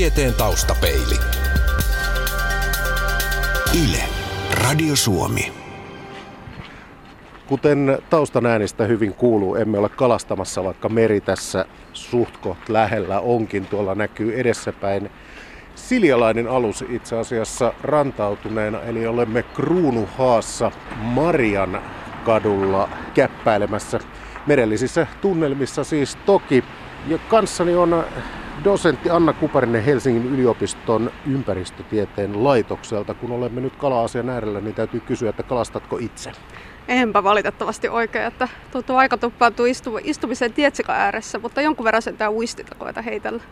Tieteen taustapeili. Yle, Radio Suomi. Kuten taustan äänistä hyvin kuuluu, emme ole kalastamassa, vaikka meri tässä suhtko lähellä onkin. Tuolla näkyy edessäpäin siljalainen alus itse asiassa rantautuneena, eli olemme Kruunuhaassa Marian kadulla käppäilemässä merellisissä tunnelmissa siis toki. Ja kanssani on dosentti Anna Kuparinen Helsingin yliopiston ympäristötieteen laitokselta. Kun olemme nyt kala-asian äärellä, niin täytyy kysyä, että kalastatko itse? Enpä valitettavasti oikein, että tuntuu aika tuppaantuu istu, istumiseen tietsikan ääressä, mutta jonkun verran sen tämä uistita koeta heitellä.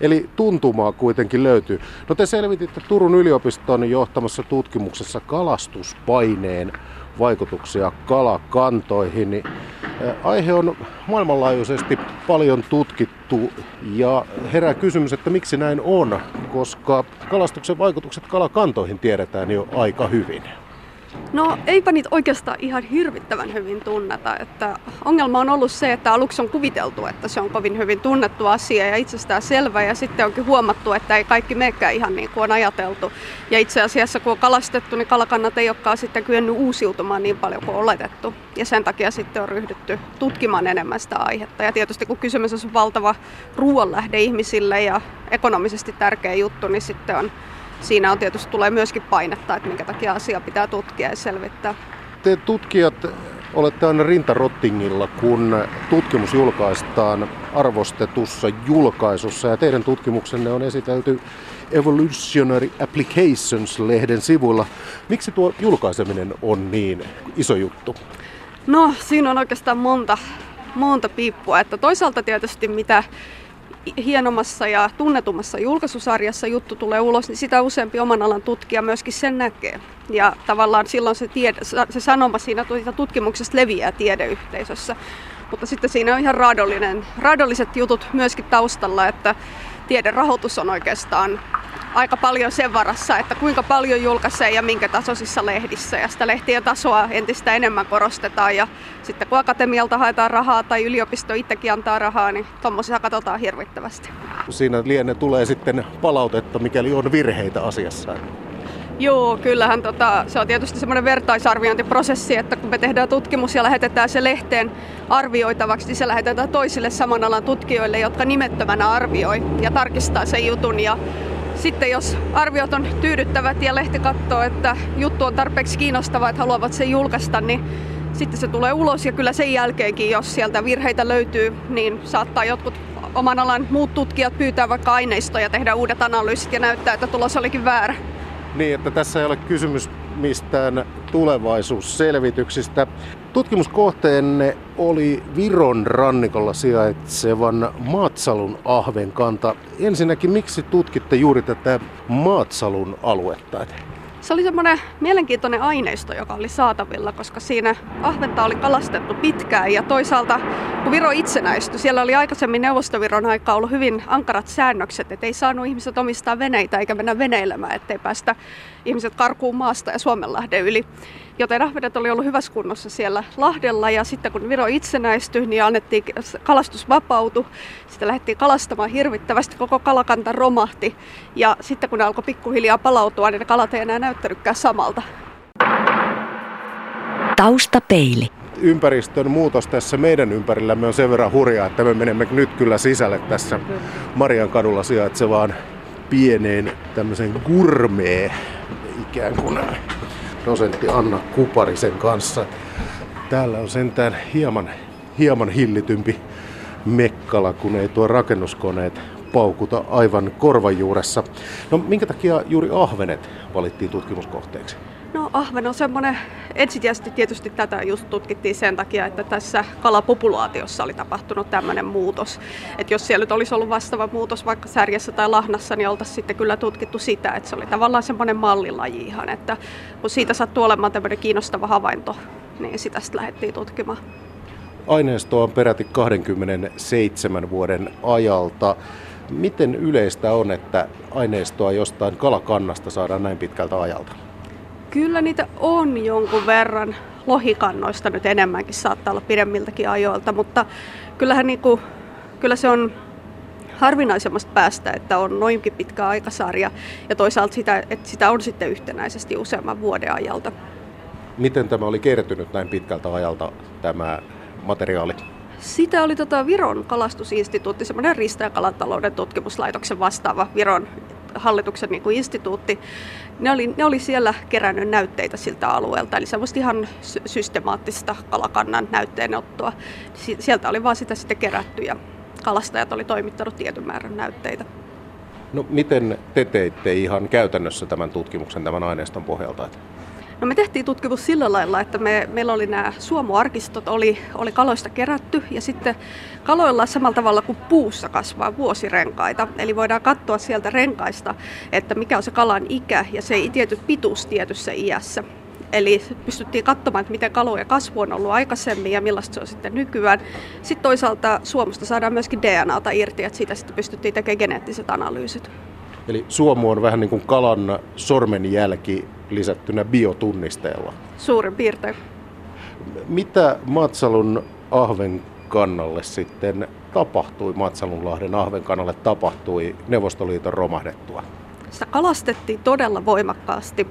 Eli tuntumaa kuitenkin löytyy. No te selvititte Turun yliopiston johtamassa tutkimuksessa kalastuspaineen vaikutuksia kalakantoihin. Niin aihe on maailmanlaajuisesti paljon tutkittu ja herää kysymys, että miksi näin on, koska kalastuksen vaikutukset kalakantoihin tiedetään jo aika hyvin. No eipä niitä oikeastaan ihan hirvittävän hyvin tunneta. Että ongelma on ollut se, että aluksi on kuviteltu, että se on kovin hyvin tunnettu asia ja itsestään selvä. Ja sitten onkin huomattu, että ei kaikki meekään ihan niin kuin on ajateltu. Ja itse asiassa kun on kalastettu, niin kalakannat ei olekaan sitten kyennyt uusiutumaan niin paljon kuin oletettu. Ja sen takia sitten on ryhdytty tutkimaan enemmän sitä aihetta. Ja tietysti kun kysymys on valtava ruoanlähde ihmisille ja ekonomisesti tärkeä juttu, niin sitten on siinä on tietysti tulee myöskin painetta, että minkä takia asia pitää tutkia ja selvittää. Te tutkijat olette aina rintarottingilla, kun tutkimus julkaistaan arvostetussa julkaisussa ja teidän tutkimuksenne on esitelty Evolutionary Applications-lehden sivuilla. Miksi tuo julkaiseminen on niin iso juttu? No, siinä on oikeastaan monta, monta piippua. Että toisaalta tietysti mitä hienommassa ja tunnetummassa julkaisusarjassa juttu tulee ulos, niin sitä useampi oman alan tutkija myöskin sen näkee. Ja tavallaan silloin se, tiede, se sanoma siinä tutkimuksesta leviää tiedeyhteisössä. Mutta sitten siinä on ihan raadolliset jutut myöskin taustalla, että tiederahoitus on oikeastaan aika paljon sen varassa, että kuinka paljon julkaisee ja minkä tasoisissa lehdissä. Ja sitä lehtien tasoa entistä enemmän korostetaan. Ja sitten kun akatemialta haetaan rahaa tai yliopisto itsekin antaa rahaa, niin tuommoisia katsotaan hirvittävästi. Siinä lienne tulee sitten palautetta, mikäli on virheitä asiassa. Joo, kyllähän tota, se on tietysti semmoinen vertaisarviointiprosessi, että kun me tehdään tutkimus ja lähetetään se lehteen arvioitavaksi, niin se lähetetään toisille saman alan tutkijoille, jotka nimettömänä arvioi ja tarkistaa sen jutun. Ja sitten jos arviot on tyydyttävät ja lehti katsoo, että juttu on tarpeeksi kiinnostava, että haluavat sen julkaista, niin sitten se tulee ulos ja kyllä sen jälkeenkin, jos sieltä virheitä löytyy, niin saattaa jotkut oman alan muut tutkijat pyytää vaikka aineistoja ja tehdä uudet analyysit ja näyttää, että tulos olikin väärä. Niin, että tässä ei ole kysymys mistään tulevaisuusselvityksistä. Tutkimuskohteenne oli Viron rannikolla sijaitsevan Maatsalun ahvenkanta. Ensinnäkin, miksi tutkitte juuri tätä Maatsalun aluetta? Se oli semmoinen mielenkiintoinen aineisto, joka oli saatavilla, koska siinä ahventa oli kalastettu pitkään ja toisaalta kun Viro itsenäistyi, siellä oli aikaisemmin Neuvostoviron aikaa ollut hyvin ankarat säännökset, että ei saanut ihmiset omistaa veneitä eikä mennä veneilemään, ettei päästä ihmiset karkuun maasta ja Suomenlahden yli. Joten ahvenet oli ollut hyvässä kunnossa siellä Lahdella ja sitten kun Viro itsenäistyi, niin annettiin kalastusvapautu. Sitten lähdettiin kalastamaan hirvittävästi, koko kalakanta romahti. Ja sitten kun ne alkoi pikkuhiljaa palautua, niin ne kalat ei enää näyttänytkään samalta. Taustapeili ympäristön muutos tässä meidän ympärillämme on sen verran hurjaa, että me menemme nyt kyllä sisälle tässä Marian kadulla sijaitsevaan pieneen tämmöisen gourmet ikään kuin dosentti Anna Kuparisen kanssa. Täällä on sentään hieman, hieman hillitympi mekkala, kun ei tuo rakennuskoneet paukuta aivan korvajuuressa. No minkä takia juuri ahvenet valittiin tutkimuskohteeksi? No ahven on semmoinen, ensisijaisesti tietysti tätä just tutkittiin sen takia, että tässä kalapopulaatiossa oli tapahtunut tämmöinen muutos. Että jos siellä nyt olisi ollut vastaava muutos vaikka särjessä tai lahnassa, niin oltaisiin sitten kyllä tutkittu sitä, että se oli tavallaan semmoinen mallilaji ihan, että kun siitä sattuu olemaan tämmöinen kiinnostava havainto, niin sitä sitten lähdettiin tutkimaan. Aineisto on peräti 27 vuoden ajalta. Miten yleistä on, että aineistoa jostain kalakannasta saadaan näin pitkältä ajalta? Kyllä niitä on jonkun verran. Lohikannoista nyt enemmänkin saattaa olla pidemmiltäkin ajoilta, mutta kyllähän niinku, kyllä se on harvinaisemmasta päästä, että on noinkin pitkä aikasarja ja toisaalta sitä, että sitä on sitten yhtenäisesti useamman vuoden ajalta. Miten tämä oli kertynyt näin pitkältä ajalta tämä materiaali? Sitä oli tota Viron kalastusinstituutti, semmoinen rista- ja kalatalouden tutkimuslaitoksen vastaava Viron hallituksen niin kuin instituutti. Ne oli, ne oli siellä kerännyt näytteitä siltä alueelta, eli semmoista ihan systemaattista kalakannan näytteenottoa. Sieltä oli vaan sitä sitten kerätty ja kalastajat oli toimittanut tietyn määrän näytteitä. No miten te teitte ihan käytännössä tämän tutkimuksen tämän aineiston pohjalta? No me tehtiin tutkimus sillä lailla, että me, meillä oli nämä suomuarkistot, oli, oli kaloista kerätty ja sitten kaloilla samalla tavalla kuin puussa kasvaa vuosirenkaita. Eli voidaan katsoa sieltä renkaista, että mikä on se kalan ikä ja se tietty pituus tietyssä iässä. Eli pystyttiin katsomaan, että miten kalojen kasvu on ollut aikaisemmin ja millaista se on sitten nykyään. Sitten toisaalta Suomesta saadaan myöskin DNAta irti, että siitä sitten pystyttiin tekemään geneettiset analyysit. Eli suomu on vähän niin kuin kalan sormenjälki lisättynä biotunnisteella. Suurin piirtein. Mitä Matsalun ahvenkannalle sitten tapahtui, Matsalunlahden ahvenkannalle tapahtui Neuvostoliiton romahdettua? Sitä kalastettiin todella voimakkaasti.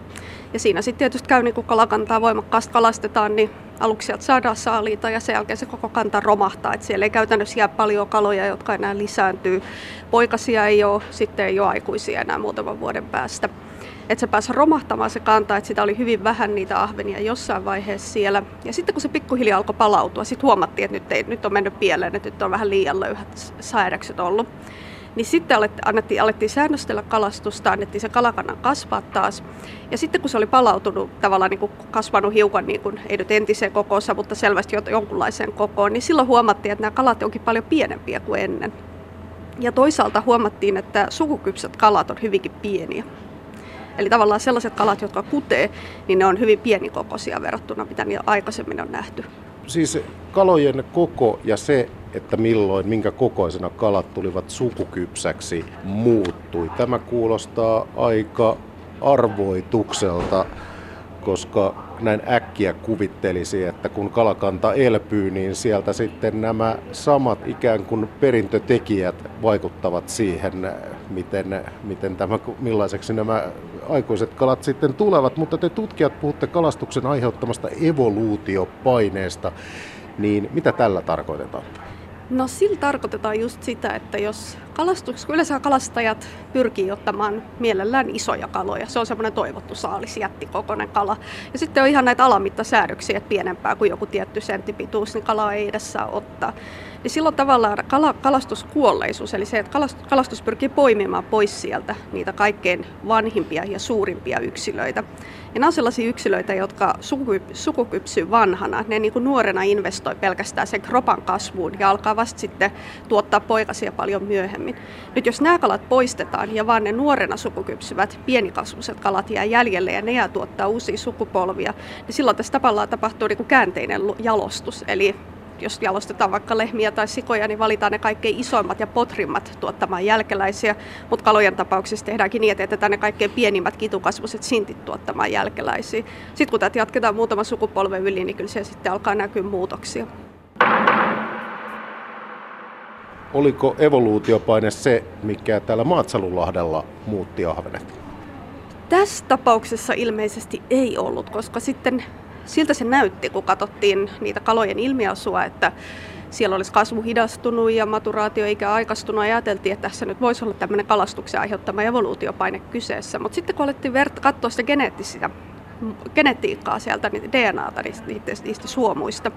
Ja siinä sitten tietysti käy niin kuin kalakantaa voimakkaasti kalastetaan, niin aluksi sieltä saadaan saaliita ja sen jälkeen se koko kanta romahtaa. Että siellä ei käytännössä jää paljon kaloja, jotka enää lisääntyy. Poikasia ei ole, sitten ei ole aikuisia enää muutaman vuoden päästä. Että se pääsi romahtamaan se kanta, että sitä oli hyvin vähän niitä ahvenia jossain vaiheessa siellä. Ja sitten kun se pikkuhiljaa alkoi palautua, sitten huomattiin, että nyt, ei, nyt on mennyt pieleen, että nyt on vähän liian löyhät sairaukset ollut. Niin sitten alettiin, alettiin säännöstellä kalastusta, annettiin se kalakannan kasvaa taas. Ja sitten kun se oli palautunut, tavallaan niin kuin kasvanut hiukan, niin kuin, ei nyt entiseen kokoonsa, mutta selvästi jonkunlaiseen kokoon, niin silloin huomattiin, että nämä kalat onkin paljon pienempiä kuin ennen. Ja toisaalta huomattiin, että sukukypsät kalat on hyvinkin pieniä. Eli tavallaan sellaiset kalat, jotka kutee, niin ne on hyvin pienikokoisia verrattuna mitä niitä aikaisemmin on nähty. Siis kalojen koko ja se, että milloin, minkä kokoisena kalat tulivat sukukypsäksi, muuttui. Tämä kuulostaa aika arvoitukselta, koska näin äkkiä kuvittelisi, että kun kalakanta elpyy, niin sieltä sitten nämä samat ikään kuin perintötekijät vaikuttavat siihen, miten, miten tämä, millaiseksi nämä aikuiset kalat sitten tulevat. Mutta te tutkijat puhutte kalastuksen aiheuttamasta evoluutiopaineesta, niin mitä tällä tarkoitetaan? No sillä tarkoitetaan just sitä, että jos kalastus, yleensä kalastajat pyrkii ottamaan mielellään isoja kaloja, se on semmoinen toivottu saalis, jättikokoinen kala. Ja sitten on ihan näitä alamittasäädöksiä, että pienempää kuin joku tietty senttipituus, niin kalaa ei edes saa ottaa niin silloin tavallaan kala, kalastuskuolleisuus, eli se, että kalastus pyrkii poimimaan pois sieltä niitä kaikkein vanhimpia ja suurimpia yksilöitä. Ja nämä on sellaisia yksilöitä, jotka sukukypsyy vanhana. Ne niin kuin nuorena investoi pelkästään sen kropan kasvuun ja alkaa vasta sitten tuottaa poikasia paljon myöhemmin. Nyt jos nämä kalat poistetaan ja vaan ne nuorena sukukypsyvät pienikasvuiset kalat jää jäljelle ja ne jää tuottaa uusia sukupolvia, niin silloin tässä tavallaan tapahtuu niin kuin käänteinen jalostus. Eli jos jalostetaan vaikka lehmiä tai sikoja, niin valitaan ne kaikkein isoimmat ja potrimmat tuottamaan jälkeläisiä, mutta kalojen tapauksessa tehdäänkin niin, että jätetään ne kaikkein pienimmät kitukasvuiset sintit tuottamaan jälkeläisiä. Sitten kun tätä jatketaan muutama sukupolven yli, niin kyllä se sitten alkaa näkyä muutoksia. Oliko evoluutiopaine se, mikä täällä Maatsalunlahdella muutti ahvenet? Tässä tapauksessa ilmeisesti ei ollut, koska sitten siltä se näytti, kun katsottiin niitä kalojen ilmiasua, että siellä olisi kasvu hidastunut ja maturaatioikä aikastunut. Ajateltiin, että tässä nyt voisi olla tämmöinen kalastuksen aiheuttama evoluutiopaine kyseessä. Mutta sitten kun alettiin verta, katsoa sitä geneettistä genetiikkaa sieltä, niin DNAta niistä, niistä suomuista,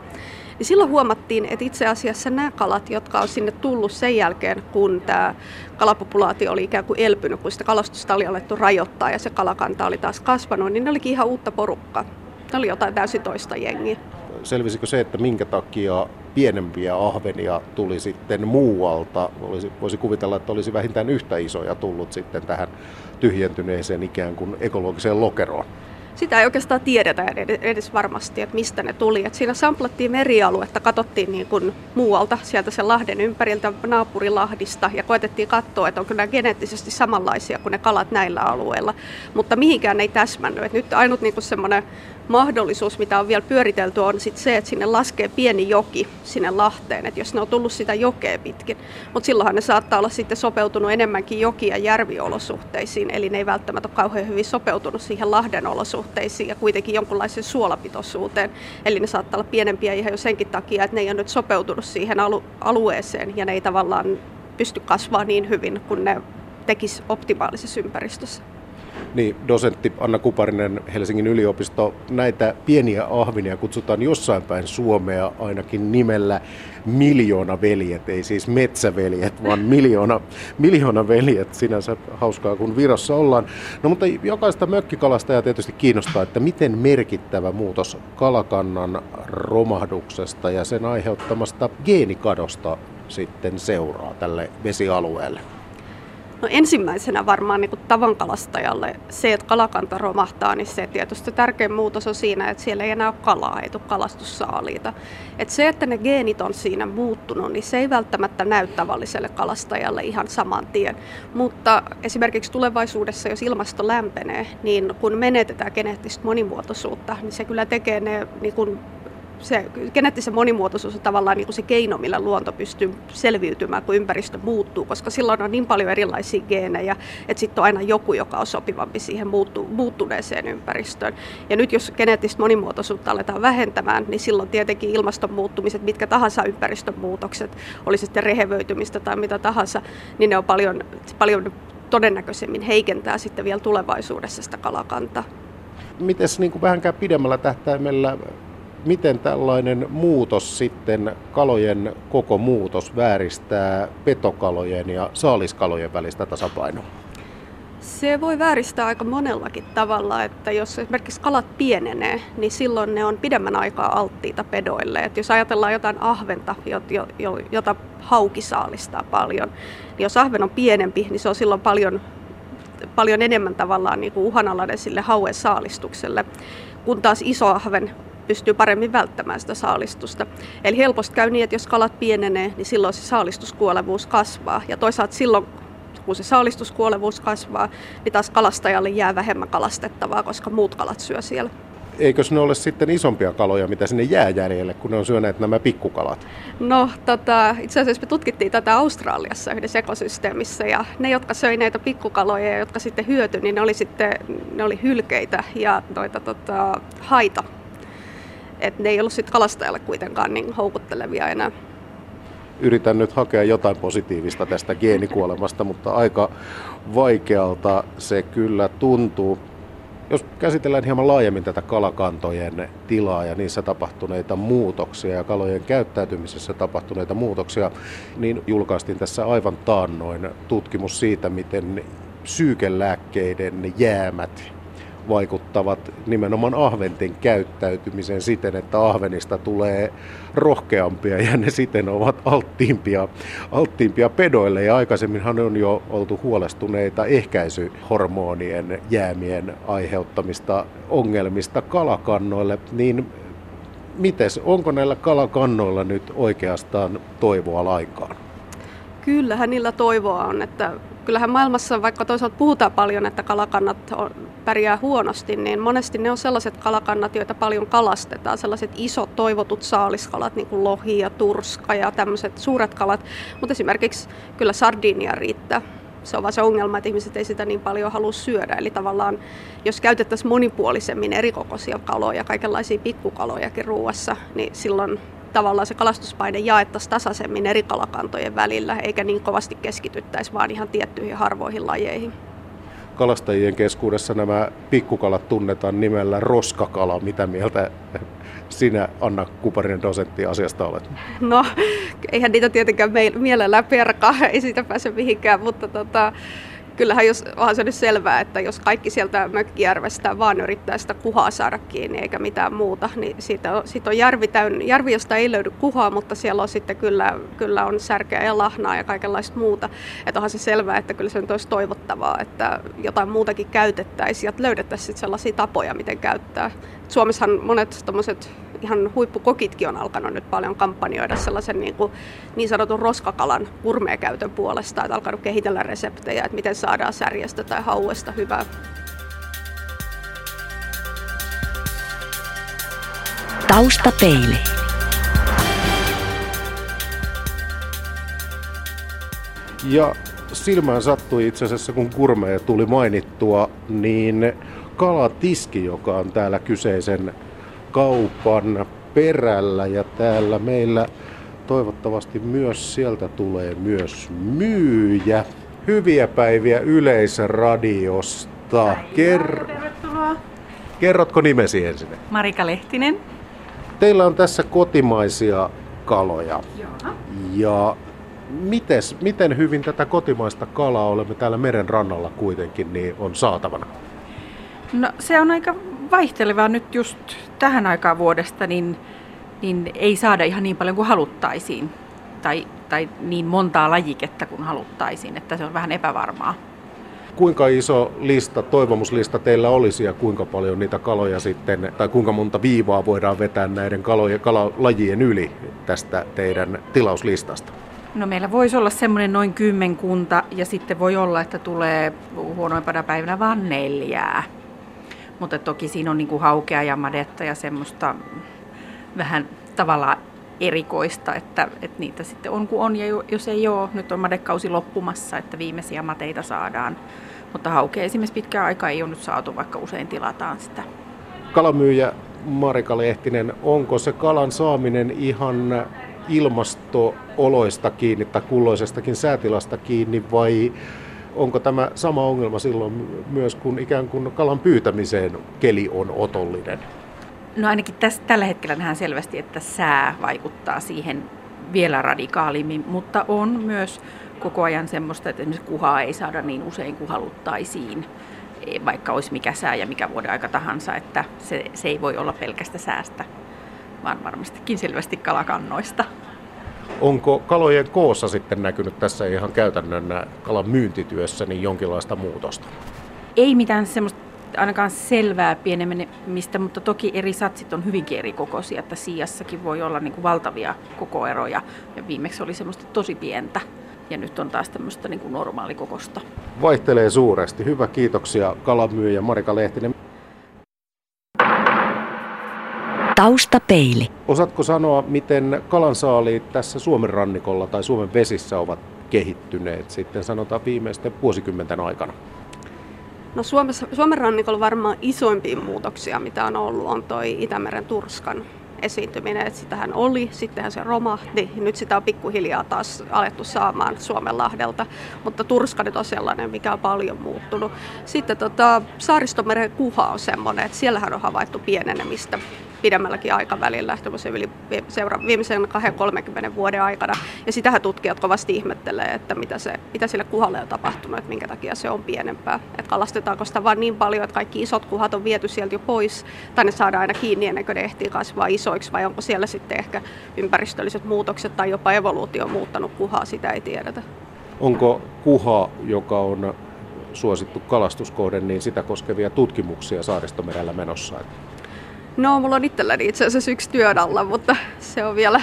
niin silloin huomattiin, että itse asiassa nämä kalat, jotka on sinne tullut sen jälkeen, kun tämä kalapopulaatio oli ikään kuin elpynyt, kun sitä kalastusta oli alettu rajoittaa ja se kalakanta oli taas kasvanut, niin ne olikin ihan uutta porukkaa. Ne oli jotain täysin toista jengiä. Selvisikö se, että minkä takia pienempiä ahvenia tuli sitten muualta? Olisi, voisi kuvitella, että olisi vähintään yhtä isoja tullut sitten tähän tyhjentyneeseen ikään kuin ekologiseen lokeroon. Sitä ei oikeastaan tiedetä edes varmasti, että mistä ne tuli. Et siinä samplattiin merialuetta, katsottiin niin kuin muualta, sieltä sen lahden ympäriltä, naapurilahdista, ja koetettiin katsoa, että onko nämä geneettisesti samanlaisia kuin ne kalat näillä alueilla. Mutta mihinkään ei täsmännyt. Et nyt ainut niin semmoinen mahdollisuus, mitä on vielä pyöritelty, on sit se, että sinne laskee pieni joki sinne lahteen, että jos ne on tullut sitä jokea pitkin. Mutta silloinhan ne saattaa olla sitten sopeutunut enemmänkin joki- ja järviolosuhteisiin, eli ne ei välttämättä ole kauhean hyvin sopeutunut siihen lahden olosuhteisiin ja kuitenkin jonkunlaiseen suolapitoisuuteen. Eli ne saattaa olla pienempiä ihan jo senkin takia, että ne ei ole nyt sopeutunut siihen alu- alueeseen ja ne ei tavallaan pysty kasvaa niin hyvin kuin ne tekisi optimaalisessa ympäristössä. Niin, dosentti Anna Kuparinen Helsingin yliopisto, näitä pieniä ahvinia kutsutaan jossain päin Suomea ainakin nimellä miljoona veljet, ei siis metsäveljet, vaan miljoona, miljoona veljet. Sinänsä hauskaa, kun Virossa ollaan. No mutta jokaista mökkikalastajaa tietysti kiinnostaa, että miten merkittävä muutos kalakannan romahduksesta ja sen aiheuttamasta geenikadosta sitten seuraa tälle vesialueelle. No ensimmäisenä varmaan niin tavan kalastajalle se, että kalakanta romahtaa, niin se tietysti tärkein muutos on siinä, että siellä ei enää ole kalaa, ei tule kalastussaaliita. Et se, että ne geenit on siinä muuttunut, niin se ei välttämättä näy tavalliselle kalastajalle ihan saman tien. Mutta esimerkiksi tulevaisuudessa, jos ilmasto lämpenee, niin kun menetetään geneettistä monimuotoisuutta, niin se kyllä tekee ne niin se geneettisen monimuotoisuus on tavallaan niin kuin se keino, millä luonto pystyy selviytymään, kun ympäristö muuttuu, koska silloin on niin paljon erilaisia geenejä, että sitten on aina joku, joka on sopivampi siihen muuttu, muuttuneeseen ympäristöön. Ja nyt jos geneettistä monimuotoisuutta aletaan vähentämään, niin silloin tietenkin ilmaston muuttumiset, mitkä tahansa ympäristön muutokset, oli sitten rehevöitymistä tai mitä tahansa, niin ne on paljon, paljon todennäköisemmin heikentää sitten vielä tulevaisuudessa sitä kalakantaa. Miten niin vähänkään pidemmällä tähtäimellä miten tällainen muutos sitten, kalojen koko muutos vääristää petokalojen ja saaliskalojen välistä tasapainoa? Se voi vääristää aika monellakin tavalla, että jos esimerkiksi kalat pienenee, niin silloin ne on pidemmän aikaa alttiita pedoille. Että jos ajatellaan jotain ahventa, jota hauki saalistaa paljon, niin jos ahven on pienempi, niin se on silloin paljon, paljon enemmän tavallaan niin kuin uhanalainen sille hauen saalistukselle. Kun taas iso ahven pystyy paremmin välttämään sitä saalistusta. Eli helposti käy niin, että jos kalat pienenee, niin silloin se saalistuskuolevuus kasvaa. Ja toisaalta silloin, kun se saalistuskuolevuus kasvaa, niin taas kalastajalle jää vähemmän kalastettavaa, koska muut kalat syö siellä. Eikö ne ole sitten isompia kaloja, mitä sinne jää jäljelle, kun ne on syöneet nämä pikkukalat? No, tota, itse asiassa me tutkittiin tätä Australiassa yhdessä ekosysteemissä, ja ne, jotka söi näitä pikkukaloja ja jotka sitten hyötyi, niin ne oli sitten ne oli hylkeitä ja noita tota, haita että ne ei ollut sitten kalastajalle kuitenkaan niin houkuttelevia enää. Yritän nyt hakea jotain positiivista tästä geenikuolemasta, mutta aika vaikealta se kyllä tuntuu. Jos käsitellään hieman laajemmin tätä kalakantojen tilaa ja niissä tapahtuneita muutoksia ja kalojen käyttäytymisessä tapahtuneita muutoksia, niin julkaistiin tässä aivan taannoin tutkimus siitä, miten psyykelääkkeiden jäämät vaikuttavat nimenomaan ahventen käyttäytymiseen siten, että ahvenista tulee rohkeampia ja ne siten ovat alttiimpia, alttiimpia pedoille. Ja aikaisemminhan on jo oltu huolestuneita ehkäisyhormonien jäämien aiheuttamista ongelmista kalakannoille, niin mites, onko näillä kalakannoilla nyt oikeastaan toivoa lainkaan? Kyllähän niillä toivoa on, että kyllähän maailmassa, vaikka toisaalta puhutaan paljon, että kalakannat on, pärjää huonosti, niin monesti ne on sellaiset kalakannat, joita paljon kalastetaan. Sellaiset isot toivotut saaliskalat, niin kuin lohi ja turska ja tämmöiset suuret kalat. Mutta esimerkiksi kyllä sardinia riittää. Se on vaan se ongelma, että ihmiset ei sitä niin paljon halua syödä. Eli tavallaan, jos käytettäisiin monipuolisemmin erikokoisia kaloja, kaikenlaisia pikkukalojakin ruuassa, niin silloin tavallaan se kalastuspaine jaettaisiin tasaisemmin eri kalakantojen välillä, eikä niin kovasti keskityttäisi vaan ihan tiettyihin harvoihin lajeihin. Kalastajien keskuudessa nämä pikkukalat tunnetaan nimellä roskakala. Mitä mieltä sinä, Anna Kuparinen dosentti, asiasta olet? No, eihän niitä tietenkään mielellään perkaa, ei siitä pääse mihinkään, mutta tota, kyllähän jos, onhan se nyt selvää, että jos kaikki sieltä mökkijärvestä vaan yrittää sitä kuhaa saada kiinni eikä mitään muuta, niin siitä on, siitä on järvi, täyn, järvi, josta ei löydy kuhaa, mutta siellä on sitten kyllä, kyllä on särkeä ja lahnaa ja kaikenlaista muuta. Että onhan se selvää, että kyllä se nyt olisi toivottavaa, että jotain muutakin käytettäisiin ja löydettäisiin sellaisia tapoja, miten käyttää. Suomessahan monet tommoset ihan huippukokitkin on alkanut nyt paljon kampanjoida sellaisen niin, kuin, niin sanotun roskakalan kurmeekäytön puolesta, että alkanut kehitellä reseptejä, että miten saadaan särjestä tai hauesta hyvää. Taustapeili. Ja silmään sattui itse asiassa, kun kurmeja tuli mainittua, niin kalatiski, joka on täällä kyseisen kaupan perällä ja täällä meillä toivottavasti myös sieltä tulee myös myyjä. Hyviä päiviä Yleisradiosta. Ker- Kerrotko nimesi ensin? Marika Lehtinen. Teillä on tässä kotimaisia kaloja. Joo. Ja mites, miten hyvin tätä kotimaista kalaa olemme täällä meren rannalla kuitenkin niin on saatavana? No se on aika vaihtelevaa nyt just tähän aikaan vuodesta, niin, niin ei saada ihan niin paljon kuin haluttaisiin. Tai, tai niin montaa lajiketta kuin haluttaisiin, että se on vähän epävarmaa. Kuinka iso lista, toivomuslista teillä olisi ja kuinka paljon niitä kaloja sitten, tai kuinka monta viivaa voidaan vetää näiden kalojen, kalalajien yli tästä teidän tilauslistasta? No meillä voisi olla semmoinen noin kymmenkunta ja sitten voi olla, että tulee huonoimpana päivänä vain neljää. Mutta toki siinä on niin kuin haukea ja madetta ja semmoista vähän tavallaan erikoista, että, että niitä sitten on kuin on ja jos ei ole, nyt on madekausi loppumassa, että viimeisiä mateita saadaan. Mutta haukea esimerkiksi pitkään aikaa ei ole nyt saatu, vaikka usein tilataan sitä. Kalamyyjä Marika Lehtinen, onko se kalan saaminen ihan ilmastooloista kiinni tai kulloisestakin säätilasta kiinni vai onko tämä sama ongelma silloin myös, kun ikään kuin kalan pyytämiseen keli on otollinen? No ainakin tässä, tällä hetkellä nähdään selvästi, että sää vaikuttaa siihen vielä radikaalimmin, mutta on myös koko ajan semmoista, että esimerkiksi kuhaa ei saada niin usein kuin haluttaisiin, vaikka olisi mikä sää ja mikä vuoden aika tahansa, että se, se ei voi olla pelkästä säästä, vaan varmastikin selvästi kalakannoista. Onko kalojen koossa sitten näkynyt tässä ihan käytännön kalan myyntityössä niin jonkinlaista muutosta? Ei mitään semmoista ainakaan selvää pienemistä, mutta toki eri satsit on hyvinkin eri kokoisia, että siassakin voi olla niin kuin valtavia kokoeroja ja viimeksi oli semmoista tosi pientä ja nyt on taas tämmöistä niin kuin normaalikokosta. Vaihtelee suuresti. Hyvä, kiitoksia kalamyyjä Marika Lehtinen. Taustapeili. Osaatko sanoa, miten kalansaaliit tässä Suomen rannikolla tai Suomen vesissä ovat kehittyneet sitten sanotaan viimeisten vuosikymmenten aikana? No Suomessa, Suomen rannikolla varmaan isoimpia muutoksia, mitä on ollut, on toi Itämeren turskan esiintyminen, että sitähän oli, sittenhän se romahti, nyt sitä on pikkuhiljaa taas alettu saamaan Suomenlahdelta, mutta turska nyt on sellainen, mikä on paljon muuttunut. Sitten tota, Saaristomeren kuha on semmoinen, että siellähän on havaittu pienenemistä pidemmälläkin aikavälillä, seura- viimeisen 20-30 vuoden aikana. Ja sitähän tutkijat kovasti ihmettelee, että mitä, se, mitä sille kuhalle on tapahtunut, että minkä takia se on pienempää. Että kalastetaanko sitä vain niin paljon, että kaikki isot kuhat on viety sieltä jo pois, tai ne saadaan aina kiinni ennen kuin ne ehtii kasvaa isoiksi, vai onko siellä sitten ehkä ympäristölliset muutokset tai jopa evoluutio muuttanut kuhaa, sitä ei tiedetä. Onko kuha, joka on suosittu kalastuskohde, niin sitä koskevia tutkimuksia saaristomerellä menossa? No, mulla on itselläni itse asiassa yksi työn alla, mutta se on vielä,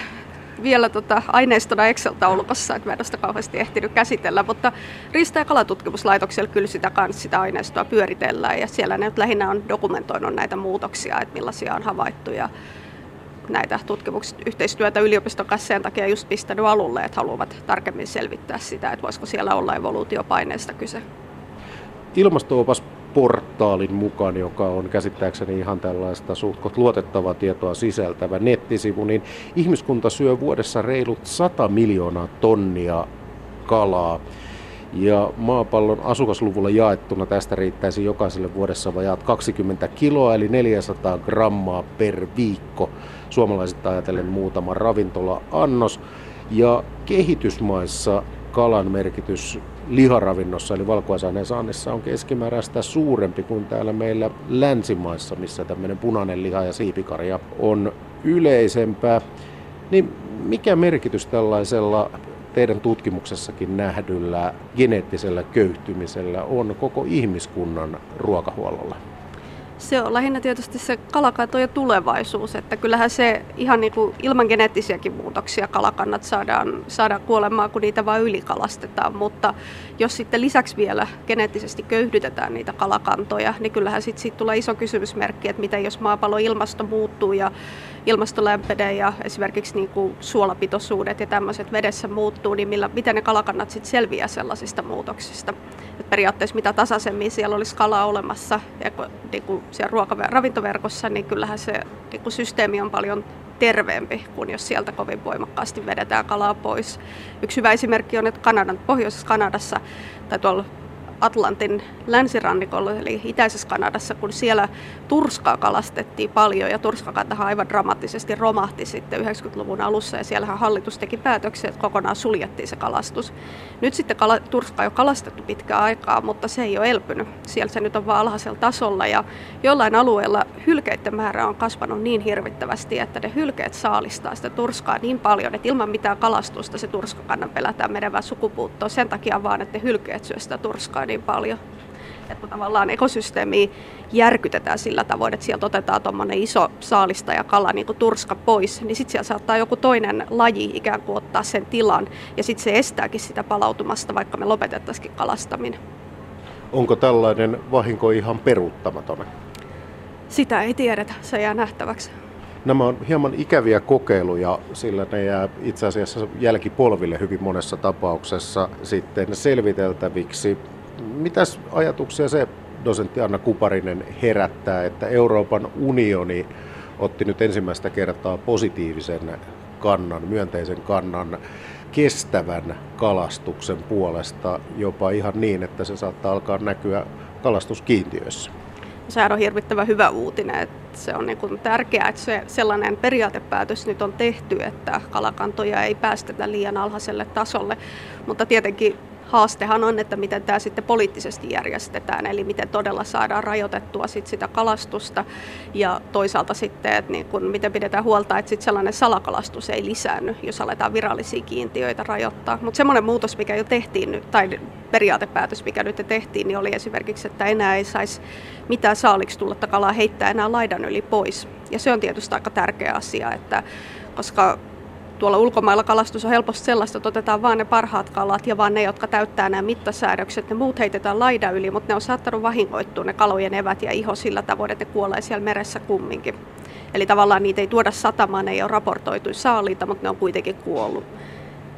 vielä tota aineistona Excel-taulukossa, että mä en ole sitä kauheasti ehtinyt käsitellä, mutta Riista- ja kalatutkimuslaitoksella kyllä sitä, kans, sitä aineistoa pyöritellään ja siellä ne nyt lähinnä on dokumentoinut näitä muutoksia, että millaisia on havaittu ja näitä tutkimuksia, yhteistyötä yliopiston kanssa sen takia just pistänyt alulle, että haluavat tarkemmin selvittää sitä, että voisiko siellä olla evoluutiopaineesta kyse. Ilmastoopas portaalin mukaan, joka on käsittääkseni ihan tällaista suhtkot luotettavaa tietoa sisältävä nettisivu, niin ihmiskunta syö vuodessa reilut 100 miljoonaa tonnia kalaa. Ja maapallon asukasluvulla jaettuna tästä riittäisi jokaiselle vuodessa vajaat 20 kiloa, eli 400 grammaa per viikko. Suomalaiset ajatellen muutama ravintola-annos. Ja kehitysmaissa kalan merkitys liharavinnossa eli valkuaisaineen saannissa on keskimääräistä suurempi kuin täällä meillä länsimaissa, missä tämmöinen punainen liha ja siipikarja on yleisempää. Niin mikä merkitys tällaisella teidän tutkimuksessakin nähdyllä geneettisellä köyhtymisellä on koko ihmiskunnan ruokahuollolla? Se on lähinnä tietysti se kalakanto ja tulevaisuus, että kyllähän se ihan niin kuin ilman geneettisiäkin muutoksia kalakannat saadaan, saadaan kuolemaan, kun niitä vain ylikalastetaan, mutta jos sitten lisäksi vielä geneettisesti köyhdytetään niitä kalakantoja, niin kyllähän sitten siitä tulee iso kysymysmerkki, että mitä jos maapallon ilmasto muuttuu ja ilmasto lämpenee ja esimerkiksi niin kuin suolapitoisuudet ja tämmöiset vedessä muuttuu, niin millä, miten ne kalakannat sitten selviää sellaisista muutoksista. Periaatteessa mitä tasaisemmin siellä olisi kalaa olemassa ja niin kuin siellä ruoka- ravintoverkossa, niin kyllähän se niin kuin systeemi on paljon terveempi kuin jos sieltä kovin voimakkaasti vedetään kalaa pois. Yksi hyvä esimerkki on, että Kanadan, pohjoisessa Kanadassa tai tuolla Atlantin länsirannikolla, eli itäisessä Kanadassa, kun siellä turskaa kalastettiin paljon ja turskakantahan aivan dramaattisesti romahti sitten 90-luvun alussa ja siellähän hallitus teki päätöksiä, että kokonaan suljettiin se kalastus. Nyt sitten kala, turskaa on jo kalastettu pitkään aikaa, mutta se ei ole elpynyt. Siellä se nyt on vaan alhaisella tasolla ja jollain alueella hylkeiden määrä on kasvanut niin hirvittävästi, että ne hylkeet saalistaa sitä turskaa niin paljon, että ilman mitään kalastusta se turskakannan pelätään menevää sukupuuttoon sen takia vaan, että hylkeet syö sitä turskaa niin paljon. Että tavallaan ekosysteemi järkytetään sillä tavoin, että sieltä otetaan tuommoinen iso saalista ja kala niin kuin turska pois, niin sitten siellä saattaa joku toinen laji ikään kuin ottaa sen tilan ja sitten se estääkin sitä palautumasta, vaikka me lopetettaisiin kalastaminen. Onko tällainen vahinko ihan peruuttamaton? Sitä ei tiedetä, se jää nähtäväksi. Nämä on hieman ikäviä kokeiluja, sillä ne jää itse asiassa jälkipolville hyvin monessa tapauksessa sitten selviteltäviksi. Mitäs ajatuksia se dosentti Anna Kuparinen herättää, että Euroopan unioni otti nyt ensimmäistä kertaa positiivisen kannan, myönteisen kannan kestävän kalastuksen puolesta jopa ihan niin, että se saattaa alkaa näkyä kalastuskiintiöissä. Sehän on hirvittävän hyvä uutinen, että se on niin kuin tärkeää, että se sellainen periaatepäätös nyt on tehty, että kalakantoja ei päästetä liian alhaiselle tasolle, mutta tietenkin haastehan on, että miten tämä sitten poliittisesti järjestetään, eli miten todella saadaan rajoitettua sit sitä kalastusta ja toisaalta sitten, että niin kun, miten pidetään huolta, että sit sellainen salakalastus ei lisäänny, jos aletaan virallisia kiintiöitä rajoittaa. Mutta semmoinen muutos, mikä jo tehtiin nyt, tai periaatepäätös, mikä nyt tehtiin, niin oli esimerkiksi, että enää ei saisi mitään saaliksi tullutta kalaa heittää enää laidan yli pois. Ja se on tietysti aika tärkeä asia, että koska tuolla ulkomailla kalastus on helposti sellaista, että otetaan vain ne parhaat kalat ja vaan ne, jotka täyttää nämä mittasäädökset. Ne muut heitetään laida yli, mutta ne on saattanut vahingoittua ne kalojen evät ja iho sillä tavoin, että ne kuolee siellä meressä kumminkin. Eli tavallaan niitä ei tuoda satamaan, ne ei ole raportoitu saaliita, mutta ne on kuitenkin kuollut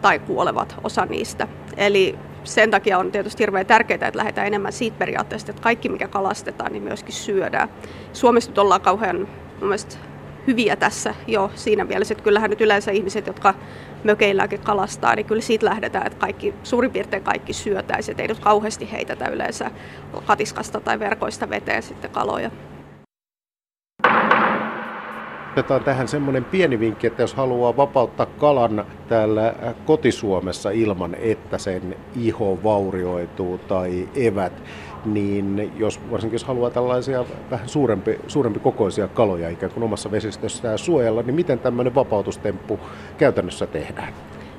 tai kuolevat osa niistä. Eli sen takia on tietysti hirveän tärkeää, että lähdetään enemmän siitä periaatteesta, että kaikki mikä kalastetaan, niin myöskin syödään. Suomessa nyt ollaan kauhean mun mielestä hyviä tässä jo siinä mielessä, että kyllähän nyt yleensä ihmiset, jotka mökeilläänkin kalastaa, niin kyllä siitä lähdetään, että kaikki, suurin piirtein kaikki syötäisiin, että ei nyt kauheasti heitetä yleensä katiskasta tai verkoista veteen sitten kaloja. Otetaan tähän semmoinen pieni vinkki, että jos haluaa vapauttaa kalan täällä kotisuomessa ilman, että sen iho vaurioituu tai evät, niin jos, varsinkin jos haluaa tällaisia vähän suurempi, suurempi kokoisia kaloja ikään kuin omassa vesistössään suojella, niin miten tämmöinen vapautustemppu käytännössä tehdään?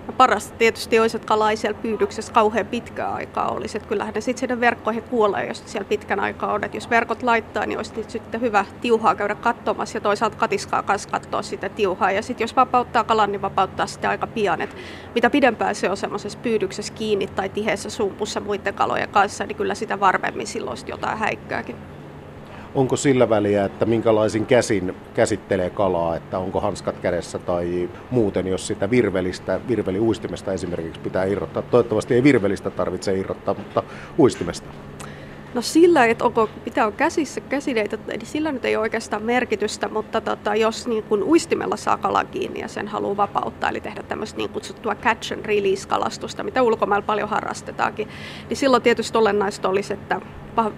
No paras tietysti olisi, että kala ei siellä pyydyksessä kauhean pitkää aikaa olisi. Että kyllähän ne sitten sinne verkkoihin kuolee, jos siellä pitkän aikaa on. Että jos verkot laittaa, niin olisi sitten hyvä tiuhaa käydä katsomassa ja toisaalta katiskaa myös katsoa sitä tiuhaa. Ja sitten jos vapauttaa kalan, niin vapauttaa sitä aika pian. Että mitä pidempään se on semmoisessa pyydyksessä kiinni tai tiheessä sumpussa muiden kalojen kanssa, niin kyllä sitä varmemmin silloin jotain häikkääkin onko sillä väliä, että minkälaisin käsin käsittelee kalaa, että onko hanskat kädessä tai muuten, jos sitä virvelistä, virveliuistimesta esimerkiksi pitää irrottaa. Toivottavasti ei virvelistä tarvitse irrottaa, mutta uistimesta. No sillä, että onko, pitää olla käsissä käsineitä, niin sillä nyt ei ole oikeastaan merkitystä, mutta tota, jos niin kun uistimella saa kalan kiinni ja sen haluaa vapauttaa, eli tehdä tämmöistä niin kutsuttua catch and release kalastusta, mitä ulkomailla paljon harrastetaankin, niin silloin tietysti olennaista olisi, että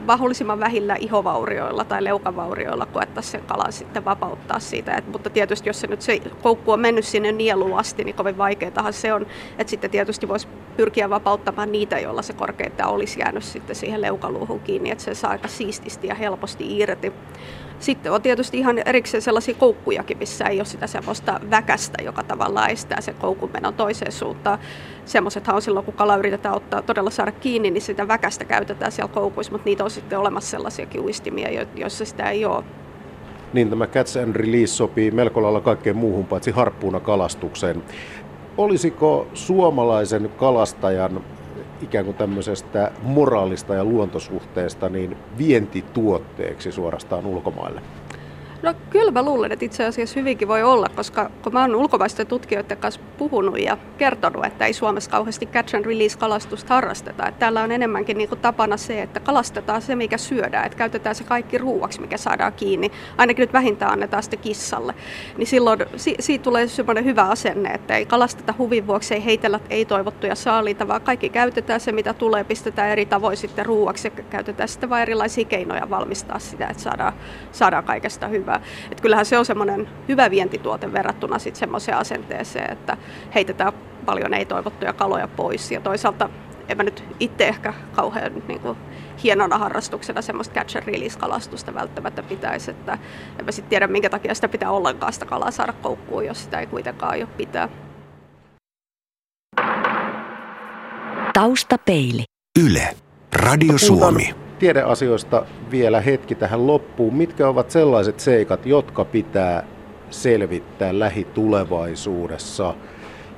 mahdollisimman vähillä ihovaurioilla tai leukavaurioilla koettaisiin sen kalan sitten vapauttaa siitä. Et, mutta tietysti jos se nyt se koukku on mennyt sinne nieluun asti, niin kovin vaikeatahan se on. Että sitten tietysti voisi pyrkiä vapauttamaan niitä, joilla se korkeinta olisi jäänyt sitten siihen leukaluuhun kiinni, että se saa aika siististi ja helposti irti. Sitten on tietysti ihan erikseen sellaisia koukkujakin, missä ei ole sitä semmoista väkästä, joka tavallaan estää sen koukun menon toiseen suuntaan. Semmoisethan on silloin, kun kala yritetään ottaa todella saada kiinni, niin sitä väkästä käytetään siellä koukuissa, mutta niitä on sitten olemassa sellaisiakin uistimia, joissa sitä ei ole. Niin tämä catch and release sopii melko lailla kaikkeen muuhun paitsi harppuuna kalastukseen. Olisiko suomalaisen kalastajan ikään kuin tämmöisestä moraalista ja luontosuhteesta niin vientituotteeksi suorastaan ulkomaille? No kyllä mä luulen, että itse asiassa hyvinkin voi olla, koska kun mä oon ulkomaisten tutkijoiden kanssa puhunut ja kertonut, että ei Suomessa kauheasti catch and release kalastusta harrasteta. Että täällä on enemmänkin niin kuin tapana se, että kalastetaan se, mikä syödään, että käytetään se kaikki ruuaksi, mikä saadaan kiinni. Ainakin nyt vähintään annetaan sitten kissalle. Niin silloin si- siitä tulee semmoinen hyvä asenne, että ei kalasteta huvin vuoksi, ei heitellä ei-toivottuja saaliita, vaan kaikki käytetään se, mitä tulee, pistetään eri tavoin sitten ruuaksi ja käytetään sitten vain erilaisia keinoja valmistaa sitä, että saadaan, saadaan kaikesta hyvää hyvä. Että kyllähän se on semmoinen hyvä vientituote verrattuna sitten semmoiseen asenteeseen, että heitetään paljon ei-toivottuja kaloja pois. Ja toisaalta en mä nyt itse ehkä kauhean niin kuin, hienona harrastuksena semmoista catch and release kalastusta välttämättä pitäisi. Että en mä sitten tiedä, minkä takia sitä pitää ollenkaan sitä kalaa saada koukkuun, jos sitä ei kuitenkaan aio pitää. Taustapeili. Yle. Radio Suomi tiedeasioista vielä hetki tähän loppuun. Mitkä ovat sellaiset seikat, jotka pitää selvittää lähitulevaisuudessa,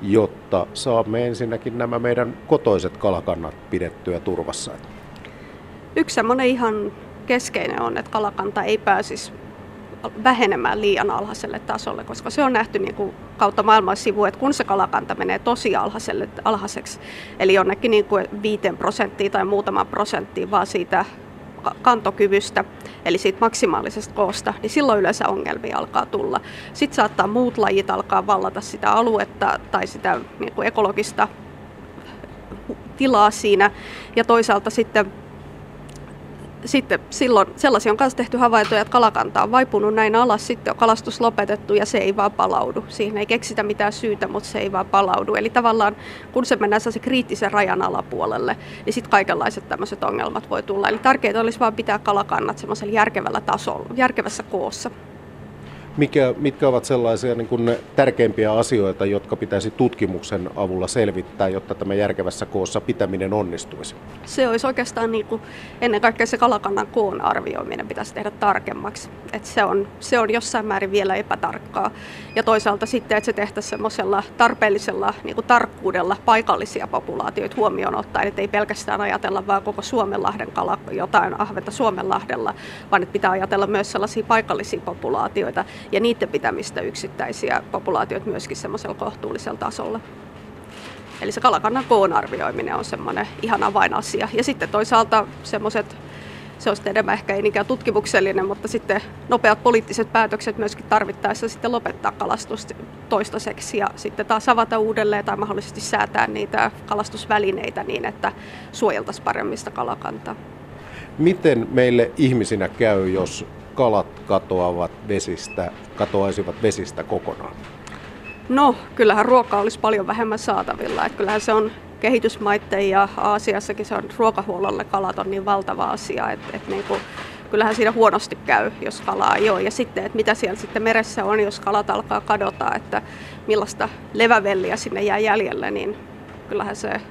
jotta saamme ensinnäkin nämä meidän kotoiset kalakannat pidettyä turvassa? Yksi semmoinen ihan keskeinen on, että kalakanta ei pääsisi vähenemään liian alhaiselle tasolle, koska se on nähty niin kuin kautta maailman sivu, että kun se kalakanta menee tosi alhaiselle, alhaiseksi, eli jonnekin niin kuin 5 prosenttia tai muutama prosenttia vaan siitä kantokyvystä, eli siitä maksimaalisesta koosta, niin silloin yleensä ongelmia alkaa tulla. Sitten saattaa muut lajit alkaa vallata sitä aluetta tai sitä niin kuin ekologista tilaa siinä, ja toisaalta sitten sitten silloin sellaisia on myös tehty havaintoja, että kalakanta on vaipunut näin alas, sitten on kalastus lopetettu ja se ei vaan palaudu. Siihen ei keksitä mitään syytä, mutta se ei vaan palaudu. Eli tavallaan kun se mennään se kriittisen rajan alapuolelle, niin sitten kaikenlaiset tämmöiset ongelmat voi tulla. Eli tärkeintä olisi vaan pitää kalakannat semmoisella järkevällä tasolla, järkevässä koossa. Mikä, mitkä ovat sellaisia niin kuin tärkeimpiä asioita, jotka pitäisi tutkimuksen avulla selvittää, jotta tämä järkevässä koossa pitäminen onnistuisi? Se olisi oikeastaan niin kuin, ennen kaikkea se kalakannan koon arvioiminen pitäisi tehdä tarkemmaksi. Et se, on, se on jossain määrin vielä epätarkkaa. Ja toisaalta sitten, että se tehtäisiin semmoisella tarpeellisella niin kuin tarkkuudella paikallisia populaatioita huomioon ottaen, että ei pelkästään ajatella vain koko Suomenlahden kala, jotain ahventa Suomenlahdella, vaan että pitää ajatella myös sellaisia paikallisia populaatioita, ja niiden pitämistä yksittäisiä populaatioita myöskin semmoisella kohtuullisella tasolla. Eli se kalakannan koon arvioiminen on semmoinen ihan avainasia. Ja sitten toisaalta semmoiset, se on sitten enemmän ehkä ei niinkään tutkimuksellinen, mutta sitten nopeat poliittiset päätökset myöskin tarvittaessa sitten lopettaa kalastus toistaiseksi ja sitten taas avata uudelleen tai mahdollisesti säätää niitä kalastusvälineitä niin, että suojeltaisiin paremmin sitä kalakantaa. Miten meille ihmisinä käy, jos kalat katoavat vesistä, katoaisivat vesistä kokonaan? No, kyllähän ruokaa olisi paljon vähemmän saatavilla. Että kyllähän se on kehitysmaiden ja Aasiassakin se on ruokahuollolle kalat on niin valtava asia, että, että niin kuin, kyllähän siinä huonosti käy, jos kalaa ei ole. Ja sitten, että mitä siellä sitten meressä on, jos kalat alkaa kadota, että millaista levävelliä sinne jää jäljelle, niin kyllähän se,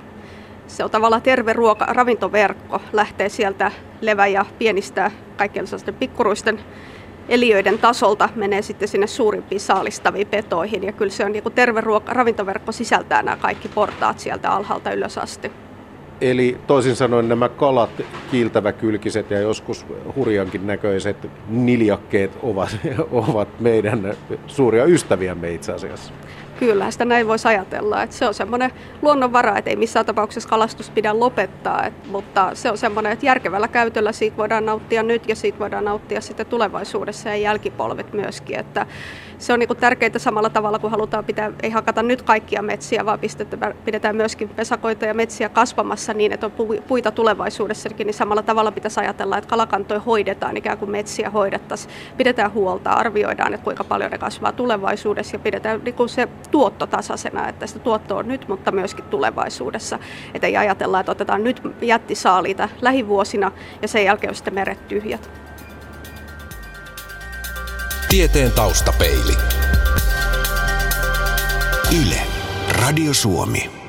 se on tavallaan terve ruoka, ravintoverkko lähtee sieltä levä- ja pienistä kaikkien sellaisten pikkuruisten eliöiden tasolta menee sitten sinne suurimpiin saalistaviin petoihin. Ja kyllä se on niin kuin terve ruoka, ravintoverkko sisältää nämä kaikki portaat sieltä alhaalta ylös asti. Eli toisin sanoen nämä kalat, kiiltäväkylkiset ja joskus hurjankin näköiset niljakkeet ovat, ovat meidän suuria ystäviämme itse asiassa. Kyllähän sitä näin voisi ajatella. Että se on semmoinen luonnonvara, että ei missään tapauksessa kalastus pidä lopettaa. Et, mutta se on semmoinen, että järkevällä käytöllä siitä voidaan nauttia nyt ja siitä voidaan nauttia sitten tulevaisuudessa ja jälkipolvet myöskin. Että se on niin tärkeää samalla tavalla, kun halutaan pitää, ei hakata nyt kaikkia metsiä, vaan pidetään myöskin pesakoita ja metsiä kasvamassa niin, että on puita tulevaisuudessakin, niin samalla tavalla pitäisi ajatella, että kalakantoja hoidetaan ikään kuin metsiä hoidettaisiin. Pidetään huolta, arvioidaan, että kuinka paljon ne kasvaa tulevaisuudessa ja pidetään niin se tuotto tasaisena, että sitä tuotto on nyt, mutta myöskin tulevaisuudessa. Että ei ajatella, että otetaan nyt jättisaaliita lähivuosina ja sen jälkeen on sitten meret tyhjät. Tieteen taustapeili. Yle. Radio Suomi.